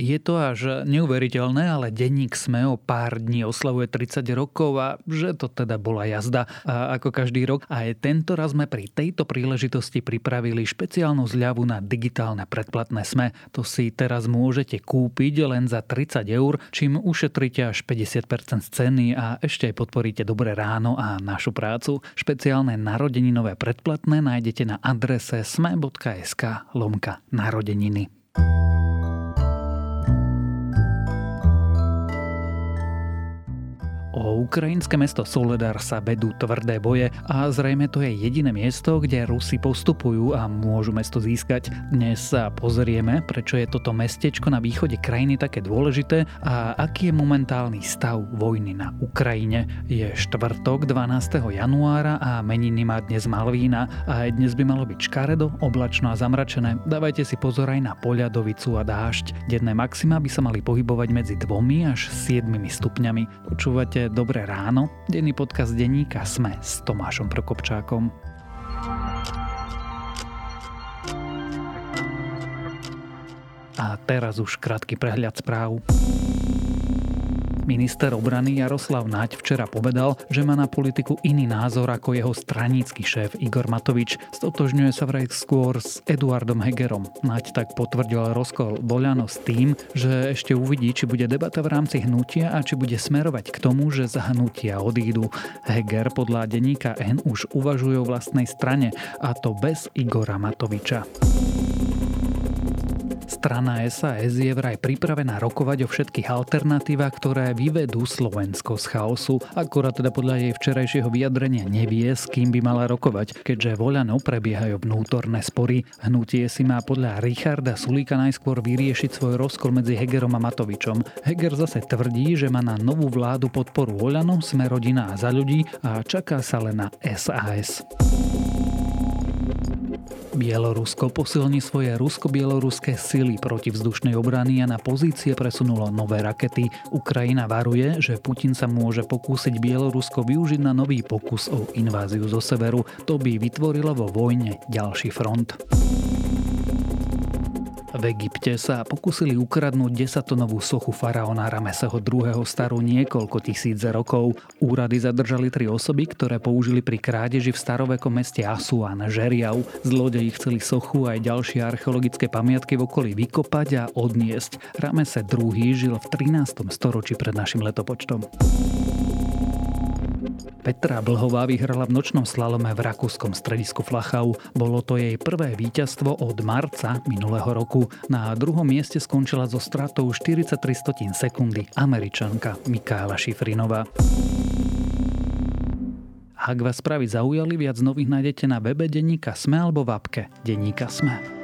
Je to až neuveriteľné, ale denník SME o pár dní oslavuje 30 rokov a že to teda bola jazda a ako každý rok. A aj tento raz sme pri tejto príležitosti pripravili špeciálnu zľavu na digitálne predplatné SME. To si teraz môžete kúpiť len za 30 eur, čím ušetríte až 50% z ceny a ešte aj podporíte Dobré ráno a našu prácu. Špeciálne narodeninové predplatné nájdete na adrese sme.sk lomka narodeniny. O ukrajinské mesto Soledar sa vedú tvrdé boje a zrejme to je jediné miesto, kde Rusi postupujú a môžu mesto získať. Dnes sa pozrieme, prečo je toto mestečko na východe krajiny také dôležité a aký je momentálny stav vojny na Ukrajine. Je štvrtok 12. januára a meniny má dnes Malvína a aj dnes by malo byť škaredo, oblačno a zamračené. Dávajte si pozor aj na poľadovicu a dážď. Denné maxima by sa mali pohybovať medzi 2 až 7 stupňami. Počúvate Počúvate Dobré ráno, denný podcast denníka Sme s Tomášom Prokopčákom. A teraz už krátky prehľad správ. Minister obrany Jaroslav Naď včera povedal, že má na politiku iný názor ako jeho stranícky šéf Igor Matovič. Stotožňuje sa vraj skôr s Eduardom Hegerom. Naď tak potvrdil rozkol Boľano s tým, že ešte uvidí, či bude debata v rámci hnutia a či bude smerovať k tomu, že z hnutia odídu. Heger podľa denníka N už uvažuje o vlastnej strane a to bez Igora Matoviča. Strana SAS je vraj pripravená rokovať o všetkých alternatívach, ktoré vyvedú Slovensko z chaosu. Akurát teda podľa jej včerajšieho vyjadrenia nevie, s kým by mala rokovať, keďže voľano prebiehajú vnútorné spory. Hnutie si má podľa Richarda Sulíka najskôr vyriešiť svoj rozkol medzi Hegerom a Matovičom. Heger zase tvrdí, že má na novú vládu podporu Voľano, Sme rodina a za ľudí a čaká sa len na SAS. Bielorusko posilní svoje rusko-bieloruské sily protivzdušnej obrany a na pozície presunulo nové rakety. Ukrajina varuje, že Putin sa môže pokúsiť Bielorusko využiť na nový pokus o inváziu zo severu. To by vytvorilo vo vojne ďalší front. V Egypte sa pokúsili ukradnúť desatonovú sochu faraóna Rameseho II. starú niekoľko tisíc rokov. Úrady zadržali tri osoby, ktoré použili pri krádeži v starovekom meste Asuan, Žeriau. Zlodeji chceli sochu aj ďalšie archeologické pamiatky v okolí vykopať a odniesť. Ramese II. žil v 13. storočí pred našim letopočtom. Petra Blhová vyhrala v nočnom slalome v rakúskom stredisku Flachau. Bolo to jej prvé víťazstvo od marca minulého roku. Na druhom mieste skončila so stratou 43 sekundy američanka Mikála Šifrinová. Ak vás správy zaujali, viac nových nájdete na webe Denníka Sme alebo v apke Denníka Sme.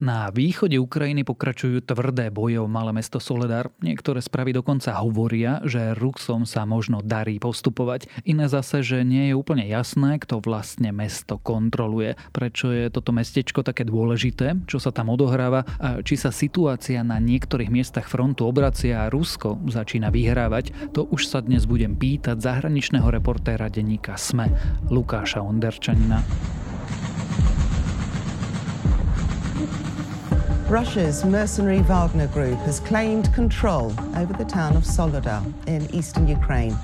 Na východe Ukrajiny pokračujú tvrdé boje o malé mesto Soledar. Niektoré správy dokonca hovoria, že Rusom sa možno darí postupovať. Iné zase, že nie je úplne jasné, kto vlastne mesto kontroluje. Prečo je toto mestečko také dôležité, čo sa tam odohráva a či sa situácia na niektorých miestach frontu obracia a Rusko začína vyhrávať, to už sa dnes budem pýtať zahraničného reportéra denníka SME Lukáša Onderčanina. Russia's mercenary Wagner group has claimed control over the town of Solodar in eastern Ukraine.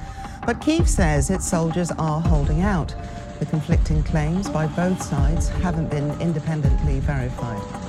But Kiev says its soldiers are holding out. The conflicting claims by both sides haven't been independently verified.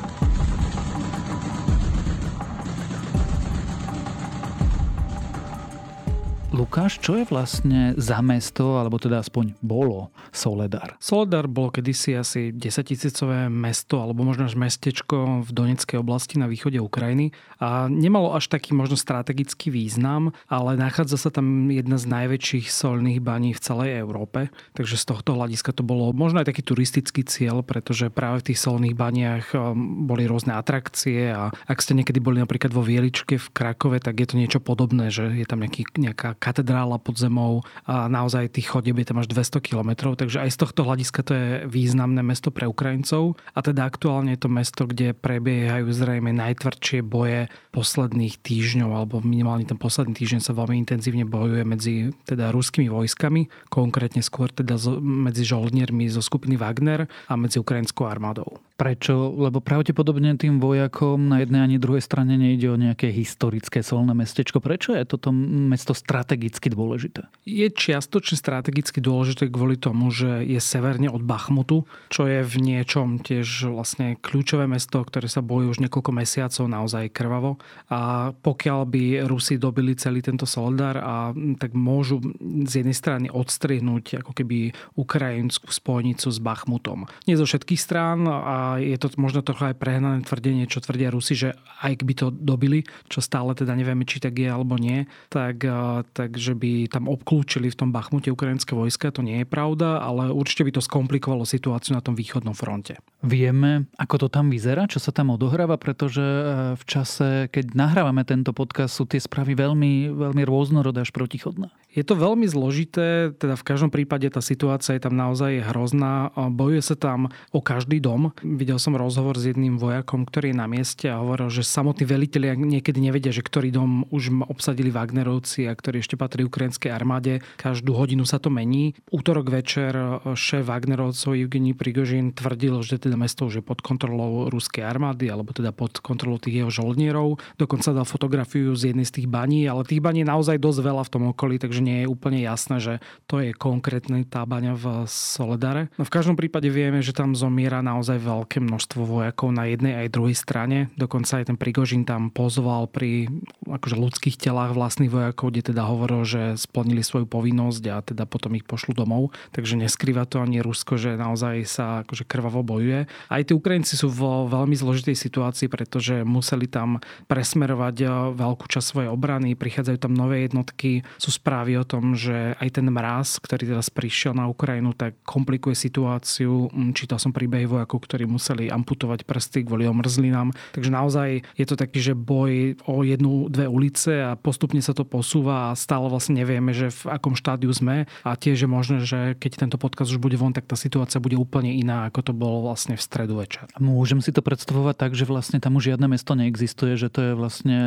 Lukáš, čo je vlastne za mesto, alebo teda aspoň bolo Soledar? Soledar bolo kedysi asi 10 tisícové mesto, alebo možno až mestečko v Donetskej oblasti na východe Ukrajiny a nemalo až taký možno strategický význam, ale nachádza sa tam jedna z najväčších solných baní v celej Európe, takže z tohto hľadiska to bolo možno aj taký turistický cieľ, pretože práve v tých solných baniach um, boli rôzne atrakcie a ak ste niekedy boli napríklad vo Vieličke v Krakove, tak je to niečo podobné, že je tam nejaký, nejaká katedrála pod zemou a naozaj tých chodieb je tam až 200 kilometrov, takže aj z tohto hľadiska to je významné mesto pre Ukrajincov a teda aktuálne je to mesto, kde prebiehajú zrejme najtvrdšie boje posledných týždňov alebo minimálne ten posledný týždeň sa veľmi intenzívne bojuje medzi teda ruskými vojskami, konkrétne skôr teda medzi žoldniermi zo skupiny Wagner a medzi ukrajinskou armádou. Prečo? Lebo pravdepodobne tým vojakom na jednej ani druhej strane nejde o nejaké historické solné mestečko. Prečo je toto mesto strategicky dôležité? Je čiastočne strategicky dôležité kvôli tomu, že je severne od Bachmutu, čo je v niečom tiež vlastne kľúčové mesto, ktoré sa bojí už niekoľko mesiacov naozaj krvavo. A pokiaľ by Rusi dobili celý tento Soldar, a, tak môžu z jednej strany odstrihnúť ako keby ukrajinskú spojnicu s Bachmutom. Nie zo všetkých strán a je to možno trochu aj prehnané tvrdenie, čo tvrdia Rusi, že aj by to dobili, čo stále teda nevieme, či tak je alebo nie, tak, takže by tam obklúčili v tom Bachmute ukrajinské vojska. To nie je pravda, ale určite by to skomplikovalo situáciu na tom východnom fronte. Vieme, ako to tam vyzerá, čo sa tam odohráva, pretože e, v čase, keď nahrávame tento podcast, sú tie správy veľmi, veľmi rôznorodé až protichodné. Je to veľmi zložité, teda v každom prípade tá situácia je tam naozaj hrozná. Bojuje sa tam o každý dom. Videl som rozhovor s jedným vojakom, ktorý je na mieste a hovoril, že samotní velitelia niekedy nevedia, že ktorý dom už obsadili Wagnerovci a ktorý ešte patrí ukrajinskej armáde. Každú hodinu sa to mení. Útorok večer šéf Wagnerovcov Evgení Prigožin tvrdil, že teda mesto už je pod kontrolou ruskej armády alebo teda pod kontrolou tých jeho žoldnierov. Dokonca dal fotografiu z jednej z tých baní, ale tých baní je naozaj dosť veľa v tom okolí, takže nie je úplne jasné, že to je konkrétny tá baňa v Soledare. No v každom prípade vieme, že tam zomiera naozaj veľké množstvo vojakov na jednej aj druhej strane. Dokonca aj ten Prigožin tam pozval pri akože ľudských telách vlastných vojakov, kde teda hovoril, že splnili svoju povinnosť a teda potom ich pošlu domov. Takže neskrýva to ani Rusko, že naozaj sa akože krvavo bojuje. Aj tí Ukrajinci sú vo veľmi zložitej situácii, pretože museli tam presmerovať eh, veľkú časť svojej obrany, prichádzajú tam nové jednotky, sú správy o tom, že aj ten mraz, ktorý teraz prišiel na Ukrajinu, tak komplikuje situáciu. Mm, čítal som príbehy vojakov, ktorí museli amputovať prsty kvôli omrzlinám. Takže naozaj je to taký, že boj o jednu, dve ulice a postupne sa to posúva a stále vlastne nevieme, že v akom štádiu sme a tiež je možné, že keď tento podcast už bude von, tak tá situácia bude úplne iná, ako to bolo vlastne v stredu večer. Môžem si to predstavovať tak, že vlastne tam už žiadne mesto neexistuje, že to je vlastne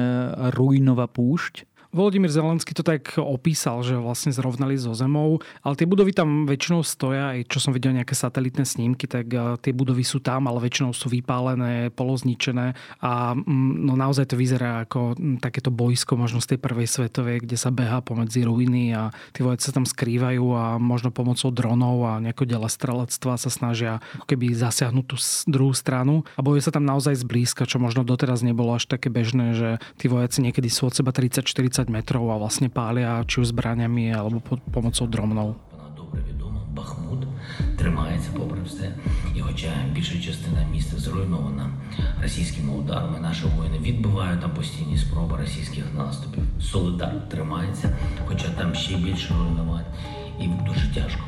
ruinová púšť Volodymyr Zelenský to tak opísal, že vlastne zrovnali so zemou, ale tie budovy tam väčšinou stoja, aj čo som videl nejaké satelitné snímky, tak eh, tie budovy sú tam, ale väčšinou sú vypálené, polozničené a mm, no naozaj to vyzerá ako mm, takéto boisko možno z tej prvej svetovej, kde sa beha pomedzi ruiny a tí vojaci sa tam skrývajú a možno pomocou dronov a nejako ďalej strelectva sa snažia keby zasiahnuť tú druhú stranu. A bojuje sa tam naozaj zblízka, čo možno doteraz nebolo až také bežné, že tí vojaci niekedy sú od seba 30-40 10 metrov a vlastne pália či už zbraniami alebo pomocou dronov. Бахмут тримається попри все. І хоча більша частина міста зруйнована російськими ударами, наші воїни відбивають там постійні спроби російських наступів. Солидар тримається, хоча там ще більше руйнувань. І дуже тяжко.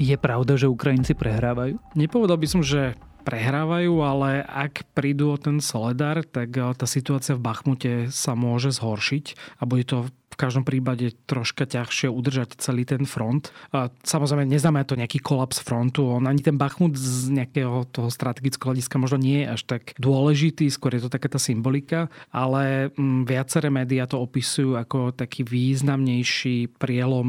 Je pravda, že Ukrajinci prehrávajú? Nepovedal by som, že prehrávajú, ale ak prídu o ten Soledar, tak eh, tá situácia v Bachmute sa môže zhoršiť a bude to každom prípade troška ťažšie udržať celý ten front. A samozrejme, neznamená to nejaký kolaps frontu. On ani ten Bachmut z nejakého toho strategického hľadiska možno nie je až tak dôležitý, skôr je to taká tá symbolika, ale mm, viaceré médiá to opisujú ako taký významnejší prielom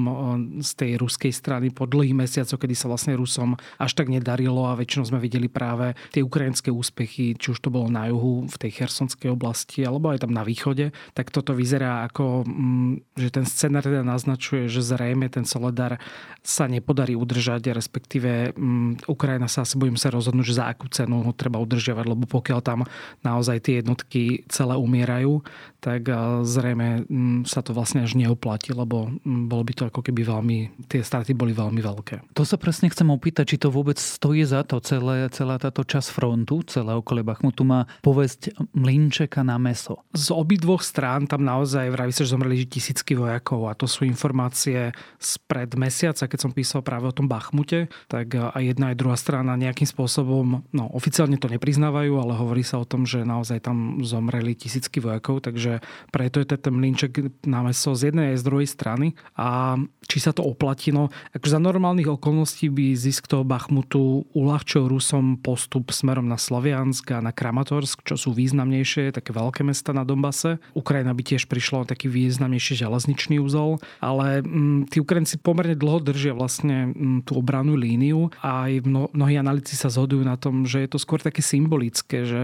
z tej ruskej strany po dlhých mesiacoch, kedy sa vlastne Rusom až tak nedarilo a väčšinou sme videli práve tie ukrajinské úspechy, či už to bolo na juhu, v tej chersonskej oblasti, alebo aj tam na východe, tak toto vyzerá ako mm, že ten scenár teda naznačuje, že zrejme ten Soledar sa nepodarí udržať, respektíve um, Ukrajina sa asi budem sa rozhodnúť, že za akú cenu ho treba udržiavať, lebo pokiaľ tam naozaj tie jednotky celé umierajú, tak zrejme um, sa to vlastne až neoplatí, lebo um, bolo by to ako keby veľmi, tie straty boli veľmi veľké. To sa presne chcem opýtať, či to vôbec stojí za to, celé, celá táto časť frontu, celé okolie Bachmutu má povesť mlinčeka na meso. Z obidvoch strán tam naozaj vraví sa, že zomreli tisíc tisícky vojakov a to sú informácie spred mesiaca, keď som písal práve o tom Bachmute, tak aj jedna aj druhá strana nejakým spôsobom, no oficiálne to nepriznávajú, ale hovorí sa o tom, že naozaj tam zomreli tisícky vojakov, takže takže preto je ten mlinček na meso z jednej aj z druhej strany. A či sa to oplatí, no akože za normálnych okolností by zisk toho Bachmutu uľahčil Rusom postup smerom na Sloviansk a na Kramatorsk, čo sú významnejšie, také veľké mesta na Dombase. Ukrajina by tiež prišla o taký významnejší železničný úzol, ale m, mm, tí Ukrajinci pomerne dlho držia vlastne m, mm, tú obranú líniu a aj mno, mnohí analytici sa zhodujú na tom, že je to skôr také symbolické, že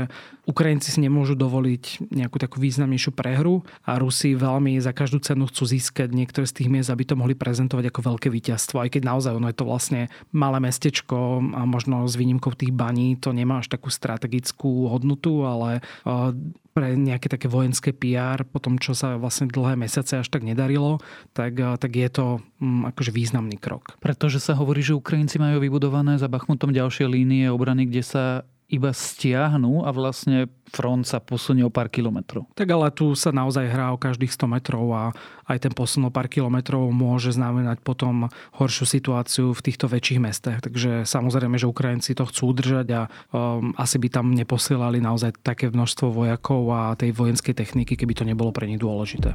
Ukrajinci si nemôžu dovoliť nejakú takú významnejšiu prehru a Rusi veľmi za každú cenu chcú získať niektoré z tých miest, aby to mohli prezentovať ako veľké víťazstvo. Aj keď naozaj ono je to vlastne malé mestečko a možno s výnimkou tých baní to nemá až takú strategickú hodnotu, ale pre nejaké také vojenské PR, po tom, čo sa vlastne dlhé mesiace až tak nedarilo, tak, tak je to um, akože významný krok. Pretože sa hovorí, že Ukrajinci majú vybudované za Bachmutom ďalšie línie obrany, kde sa iba stiahnu a vlastne front sa posunie o pár kilometrov. Tak ale tu sa naozaj hrá o každých 100 metrov a aj ten posun o pár kilometrov môže znamenať potom horšiu situáciu v týchto väčších mestách. Takže samozrejme, že Ukrajinci to chcú udržať a um, asi by tam neposielali naozaj také množstvo vojakov a tej vojenskej techniky, keby to nebolo pre nich dôležité.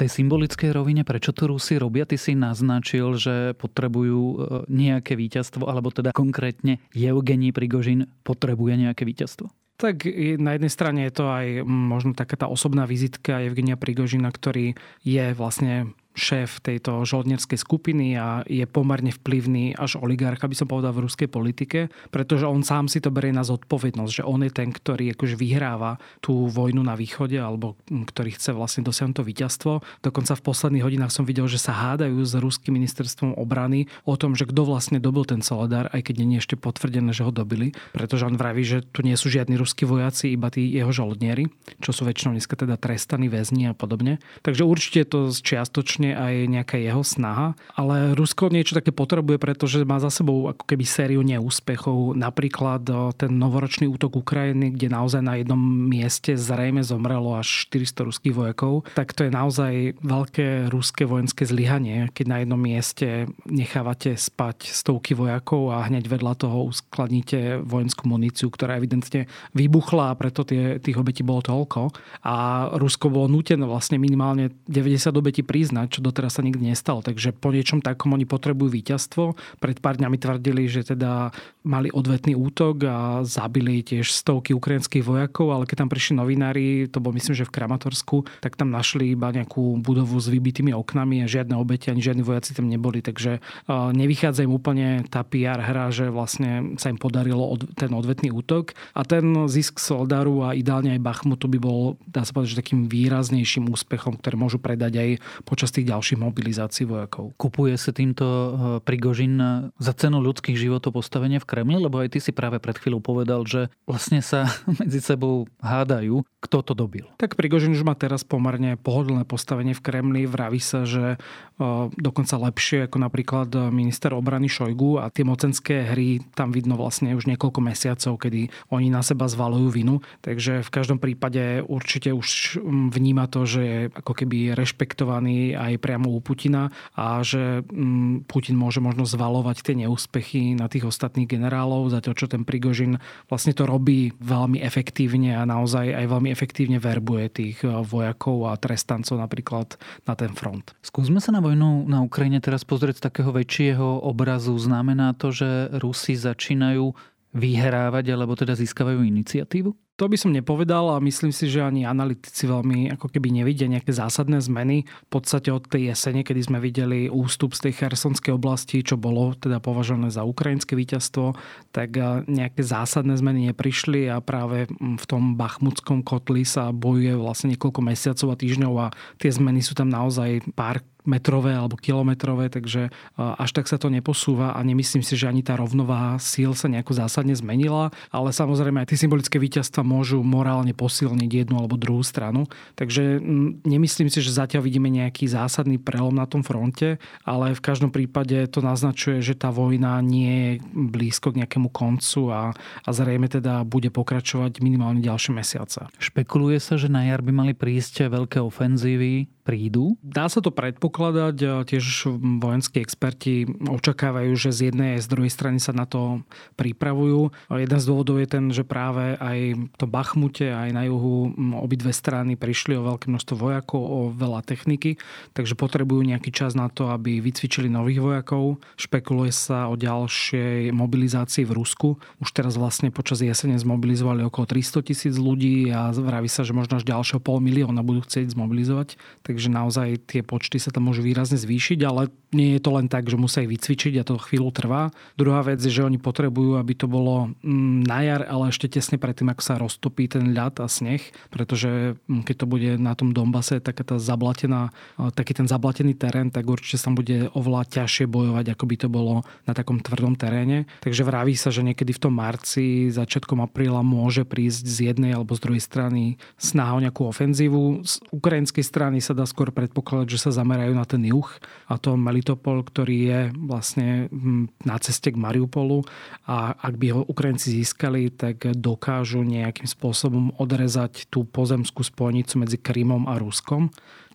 Tej symbolickej rovine, prečo to Rusi robia? Ty si naznačil, že potrebujú e, nejaké víťazstvo, alebo teda konkrétne Evgení Prigožin potrebuje nejaké víťazstvo. Tak na jednej strane je to aj možno taká tá osobná vizitka Evgenia Prigožina, ktorý je vlastne šéf tejto žoldnerskej skupiny a je pomerne vplyvný až oligarcha, by som povedal, v ruskej politike, pretože on sám si to berie na zodpovednosť, že on je ten, ktorý akože vyhráva tú vojnu na východe alebo ktorý chce vlastne dosiahnuť to víťazstvo. Dokonca v posledných hodinách som videl, že sa hádajú s ruským ministerstvom obrany o tom, že kto vlastne dobil ten Soledar, aj keď nie je ešte potvrdené, že ho dobili, pretože on vraví, že tu nie sú žiadni ruskí vojaci, iba tí jeho žoldnieri, čo sú väčšinou dneska teda trestaní väzni a podobne. Takže určite to čiastočne skutočne aj nejaká jeho snaha, ale Rusko niečo také potrebuje, pretože má za sebou ako keby sériu neúspechov. Napríklad ten novoročný útok Ukrajiny, kde naozaj na jednom mieste zrejme zomrelo až 400 ruských vojakov, tak to je naozaj veľké ruské vojenské zlyhanie, keď na jednom mieste nechávate spať stovky vojakov a hneď vedľa toho uskladníte vojenskú muníciu, ktorá evidentne vybuchla a preto tie, tých obetí bolo toľko. A Rusko bolo nutené vlastne minimálne 90 obetí priznať, čo doteraz sa nikdy nestalo. Takže po niečom takom oni potrebujú víťazstvo. Pred pár dňami tvrdili, že teda mali odvetný útok a zabili tiež stovky ukrajinských vojakov, ale keď tam prišli novinári, to bol myslím, že v Kramatorsku, tak tam našli iba nejakú budovu s vybitými oknami a žiadne obete ani žiadni vojaci tam neboli. Takže nevychádza im úplne tá PR hra, že vlastne sa im podarilo ten odvetný útok. A ten zisk Soldaru a ideálne aj Bachmutu by bol, dá sa povedať, že takým výraznejším úspechom, ktoré môžu predať aj počas tých ďalších mobilizácií vojakov. Kupuje sa týmto eh, Prigožin za cenu ľudských životov postavenie v Kremli? Lebo aj ty si práve pred chvíľou povedal, že vlastne sa medzi sebou hádajú, kto to dobil. Tak Prigožin už má teraz pomerne pohodlné postavenie v Kremli. Vraví sa, že eh, dokonca lepšie ako napríklad minister obrany Šojgu a tie mocenské hry tam vidno vlastne už niekoľko mesiacov, kedy oni na seba zvalujú vinu. Takže v každom prípade určite už vníma to, že je ako keby rešpektovaný aj aj priamo u Putina a že mm, Putin môže možno zvalovať tie neúspechy na tých ostatných generálov, zatiaľ čo ten Prigožin vlastne to robí veľmi efektívne a naozaj aj veľmi efektívne verbuje tých e, vojakov a trestancov napríklad na ten front. Skúsme sa na vojnu na Ukrajine teraz pozrieť z takého väčšieho obrazu. Znamená to, že Rusi začínajú vyhrávať alebo teda získavajú iniciatívu? To by som nepovedal a myslím si, že ani analytici veľmi ako keby nevidia nejaké zásadné zmeny. V podstate od tej jesene, kedy sme videli ústup z tej chersonskej oblasti, čo bolo teda považované za ukrajinské víťazstvo, tak eh, nejaké zásadné zmeny neprišli a práve v tom bachmutskom kotli sa bojuje vlastne niekoľko mesiacov a týždňov a tie zmeny sú tam naozaj pár metrové alebo kilometrové, takže až tak sa to neposúva a nemyslím si, že ani tá rovnováha síl sa nejako zásadne zmenila, ale samozrejme aj tie symbolické víťazstva môžu morálne posilniť jednu alebo druhú stranu. Takže nemyslím si, že zatiaľ vidíme nejaký zásadný prelom na tom fronte, ale v každom prípade to naznačuje, že tá vojna nie je blízko k nejakému koncu a, a zrejme teda bude pokračovať minimálne ďalšie mesiace. Špekuluje sa, že na jar by mali prísť veľké ofenzívy prídu? Dá sa to predpokladať. Tiež vojenskí experti očakávajú, že z jednej aj z druhej strany sa na to pripravujú. Jeden z dôvodov je ten, že práve aj to Bachmute, aj na juhu obidve strany prišli o veľké množstvo vojakov, o veľa techniky, takže potrebujú nejaký čas na to, aby vycvičili nových vojakov. Špekuluje sa o ďalšej mobilizácii v Rusku. Už teraz vlastne počas jesene zmobilizovali okolo 300 tisíc ľudí a vraví sa, že možno až ďalšieho pol milióna budú chcieť zmobilizovať. Takže naozaj tie počty sa tam môžu výrazne zvýšiť, ale nie je to len tak, že musia vycvičiť a to chvíľu trvá. Druhá vec je, že oni potrebujú, aby to bolo mm, na jar, ale ešte tesne predtým, ako sa roztopí ten ľad a sneh, pretože mm, keď to bude na tom Dombase, taká tá zablatená, taký ten zablatený terén, tak určite sa bude oveľa ťažšie bojovať, ako by to bolo na takom tvrdom teréne. Takže vraví sa, že niekedy v tom marci, začiatkom apríla môže prísť z jednej alebo z druhej strany snaha o nejakú ofenzívu. Z ukrajinskej strany sa dá skôr predpokladať, že sa zamerajú na ten juh a to Melitopol, ktorý je vlastne hm, na ceste k Mariupolu. A ak by ho Ukrajinci získali, tak dokážu nejakým spôsobom odrezať tú pozemskú spojnicu medzi Krymom a Ruskom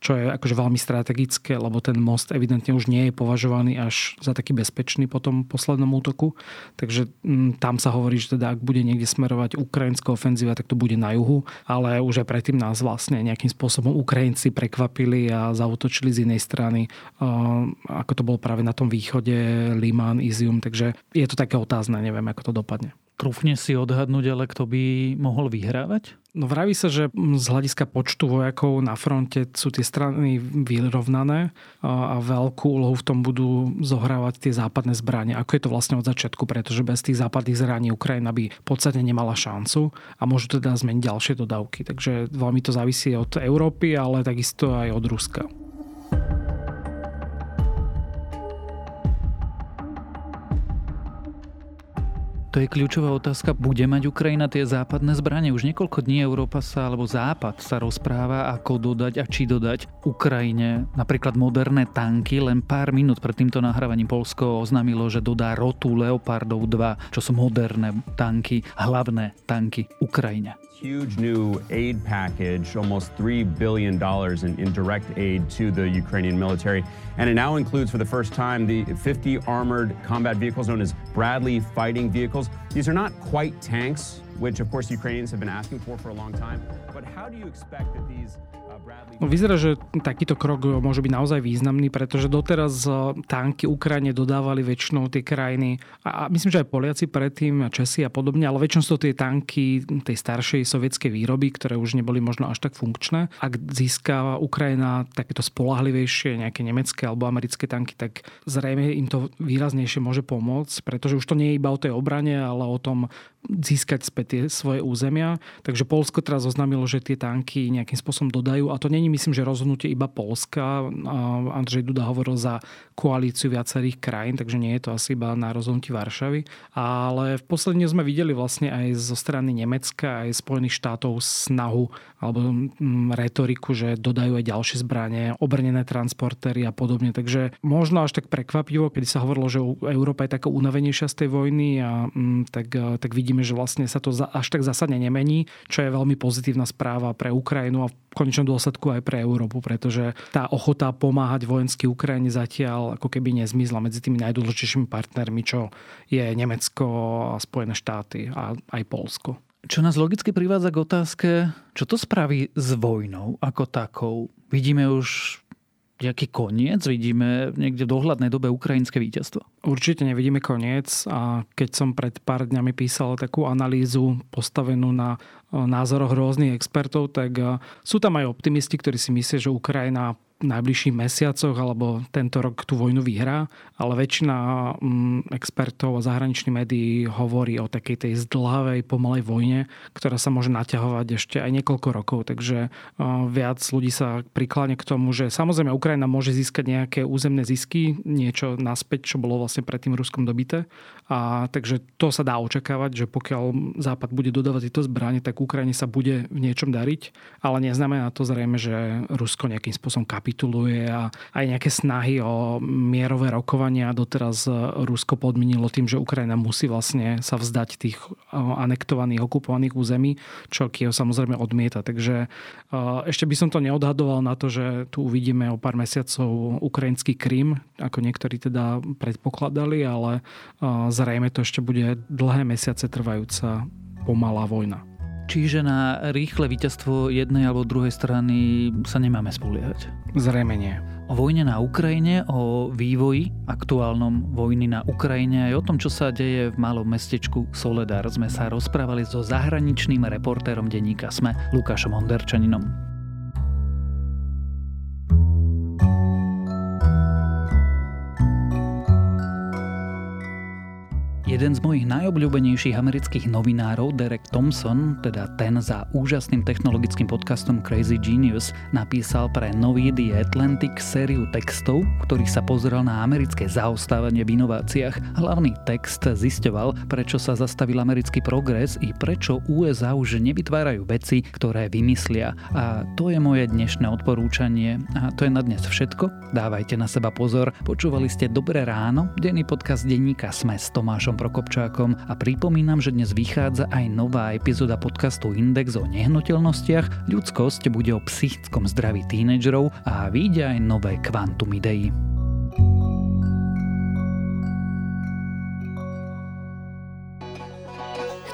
čo je akože veľmi strategické, lebo ten most evidentne už nie je považovaný až za taký bezpečný po tom poslednom útoku. Takže m, mm, tam sa hovorí, že teda ak bude niekde smerovať ukrajinská ofenzíva, tak to bude na juhu, ale už aj predtým nás vlastne nejakým spôsobom Ukrajinci prekvapili a zautočili z inej strany, uh, ako to bolo práve na tom východe, Liman, Izium, takže je to také otázne, neviem, ako to dopadne. Trúfne si odhadnúť, ale kto by mohol vyhrávať? No vraví sa, že z hľadiska počtu vojakov na fronte sú tie strany vyrovnané a veľkú úlohu v tom budú zohrávať tie západné zbranie. Ako je to vlastne od začiatku, pretože bez tých západných zbraní Ukrajina by podstate nemala šancu a môžu teda zmeniť ďalšie dodávky. Takže veľmi to závisí od Európy, ale takisto aj od Ruska. To je kľúčová otázka. Bude mať Ukrajina tie západné zbranie? Už niekoľko dní Európa sa, alebo Západ sa rozpráva, ako dodať a či dodať Ukrajine napríklad moderné tanky. Len pár minút pred týmto nahrávaním Polsko oznámilo, že dodá rotu Leopardov 2, čo sú moderné tanky, hlavné tanky Ukrajine. Huge new aid package, almost $3 billion in, in, direct aid to the Ukrainian military. And it now includes, for the first time, the 50 armored combat vehicles known as Bradley fighting vehicles. These are not quite tanks, which, of course, Ukrainians have been asking for for a long time. But how do you expect that these vyzerá, že takýto krok môže byť naozaj významný, pretože doteraz e, tanky Ukrajine dodávali väčšinou tie krajiny a myslím, že aj Poliaci predtým, Česi a podobne, ale väčšinou sú to tie tanky tej staršej sovietskej výroby, ktoré už neboli možno až tak funkčné. Ak získava Ukrajina takéto spolahlivejšie nejaké nemecké alebo americké tanky, tak zrejme im to výraznejšie môže pomôcť, pretože už to nie je iba o tej obrane, ale o tom získať späť tie svoje územia. Takže Polsko teraz oznámilo, že tie tanky nejakým spôsobom dodajú a to není myslím, že rozhodnutie iba Polska. Andrzej Duda hovoril za koalíciu viacerých krajín, takže nie je to asi iba na rozhodnutí Varšavy. Ale v posledne sme videli vlastne aj zo strany Nemecka, aj Spojených štátov snahu alebo mm, retoriku, že dodajú aj ďalšie zbranie, obrnené transportéry a podobne. Takže možno až tak prekvapivo, keď sa hovorilo, že Európa je taká unavenejšia z tej vojny a mm, tak, tak vidíme, že vlastne sa to až tak zásadne nemení, čo je veľmi pozitívna správa pre Ukrajinu a v konečnom dôsledku aj pre Európu, pretože tá ochota pomáhať vojenský Ukrajine zatiaľ ako keby nezmizla medzi tými najdôležitejšími partnermi, čo je Nemecko a Spojené štáty a aj Polsko. Čo nás logicky privádza k otázke, čo to spraví s vojnou ako takou? Vidíme už nejaký koniec? Vidíme niekde v dohľadnej dobe ukrajinské víťazstvo? Určite nevidíme koniec a keď som pred pár dňami písal takú analýzu postavenú na názoroch rôznych expertov, tak sú tam aj optimisti, ktorí si myslia, že Ukrajina najbližších mesiacoch alebo tento rok tú vojnu vyhrá, ale väčšina expertov a zahraničných médií hovorí o takej tej zdlhavej, pomalej vojne, ktorá sa môže naťahovať ešte aj niekoľko rokov. Takže viac ľudí sa prikláňa k tomu, že samozrejme Ukrajina môže získať nejaké územné zisky, niečo naspäť, čo bolo vlastne vlastne pred tým Ruskom dobité. A takže to sa dá očakávať, že pokiaľ Západ bude dodávať tieto zbranie, tak Ukrajine sa bude v niečom dariť, ale neznamená to zrejme, že Rusko nejakým spôsobom kapituluje a aj nejaké snahy o mierové rokovania doteraz Rusko podmienilo tým, že Ukrajina musí vlastne sa vzdať tých anektovaných, okupovaných území, čo Kiev samozrejme odmieta. Takže ešte by som to neodhadoval na to, že tu uvidíme o pár mesiacov ukrajinský Krym, ako niektorí teda predpokladali, ale zrejme to ešte bude dlhé mesiace trvajúca pomalá vojna. Čiže na rýchle víťazstvo jednej alebo druhej strany sa nemáme spoliehať? Zrejme nie. O vojne na Ukrajine, o vývoji aktuálnom vojny na Ukrajine aj o tom, čo sa deje v malom mestečku Soledar sme sa rozprávali so zahraničným reportérom denníka SME Lukášom Onderčaninom. Jeden z mojich najobľúbenejších amerických novinárov, Derek Thompson, teda ten za úžasným technologickým podcastom Crazy Genius, napísal pre nový The Atlantic sériu textov, ktorých sa pozrel na americké zaostávanie v inováciách. Hlavný text zisťoval, prečo sa zastavil americký progres i prečo USA už nevytvárajú veci, ktoré vymyslia. A to je moje dnešné odporúčanie. A to je na dnes všetko. Dávajte na seba pozor. Počúvali ste Dobré ráno, denný podcast denníka Sme s Tomášom Prokopčákom a pripomínam, že dnes vychádza aj nová epizóda podcastu Index o nehnuteľnostiach, ľudskosť bude o psychickom zdraví tínedžerov a vyjde aj nové kvantum ideí.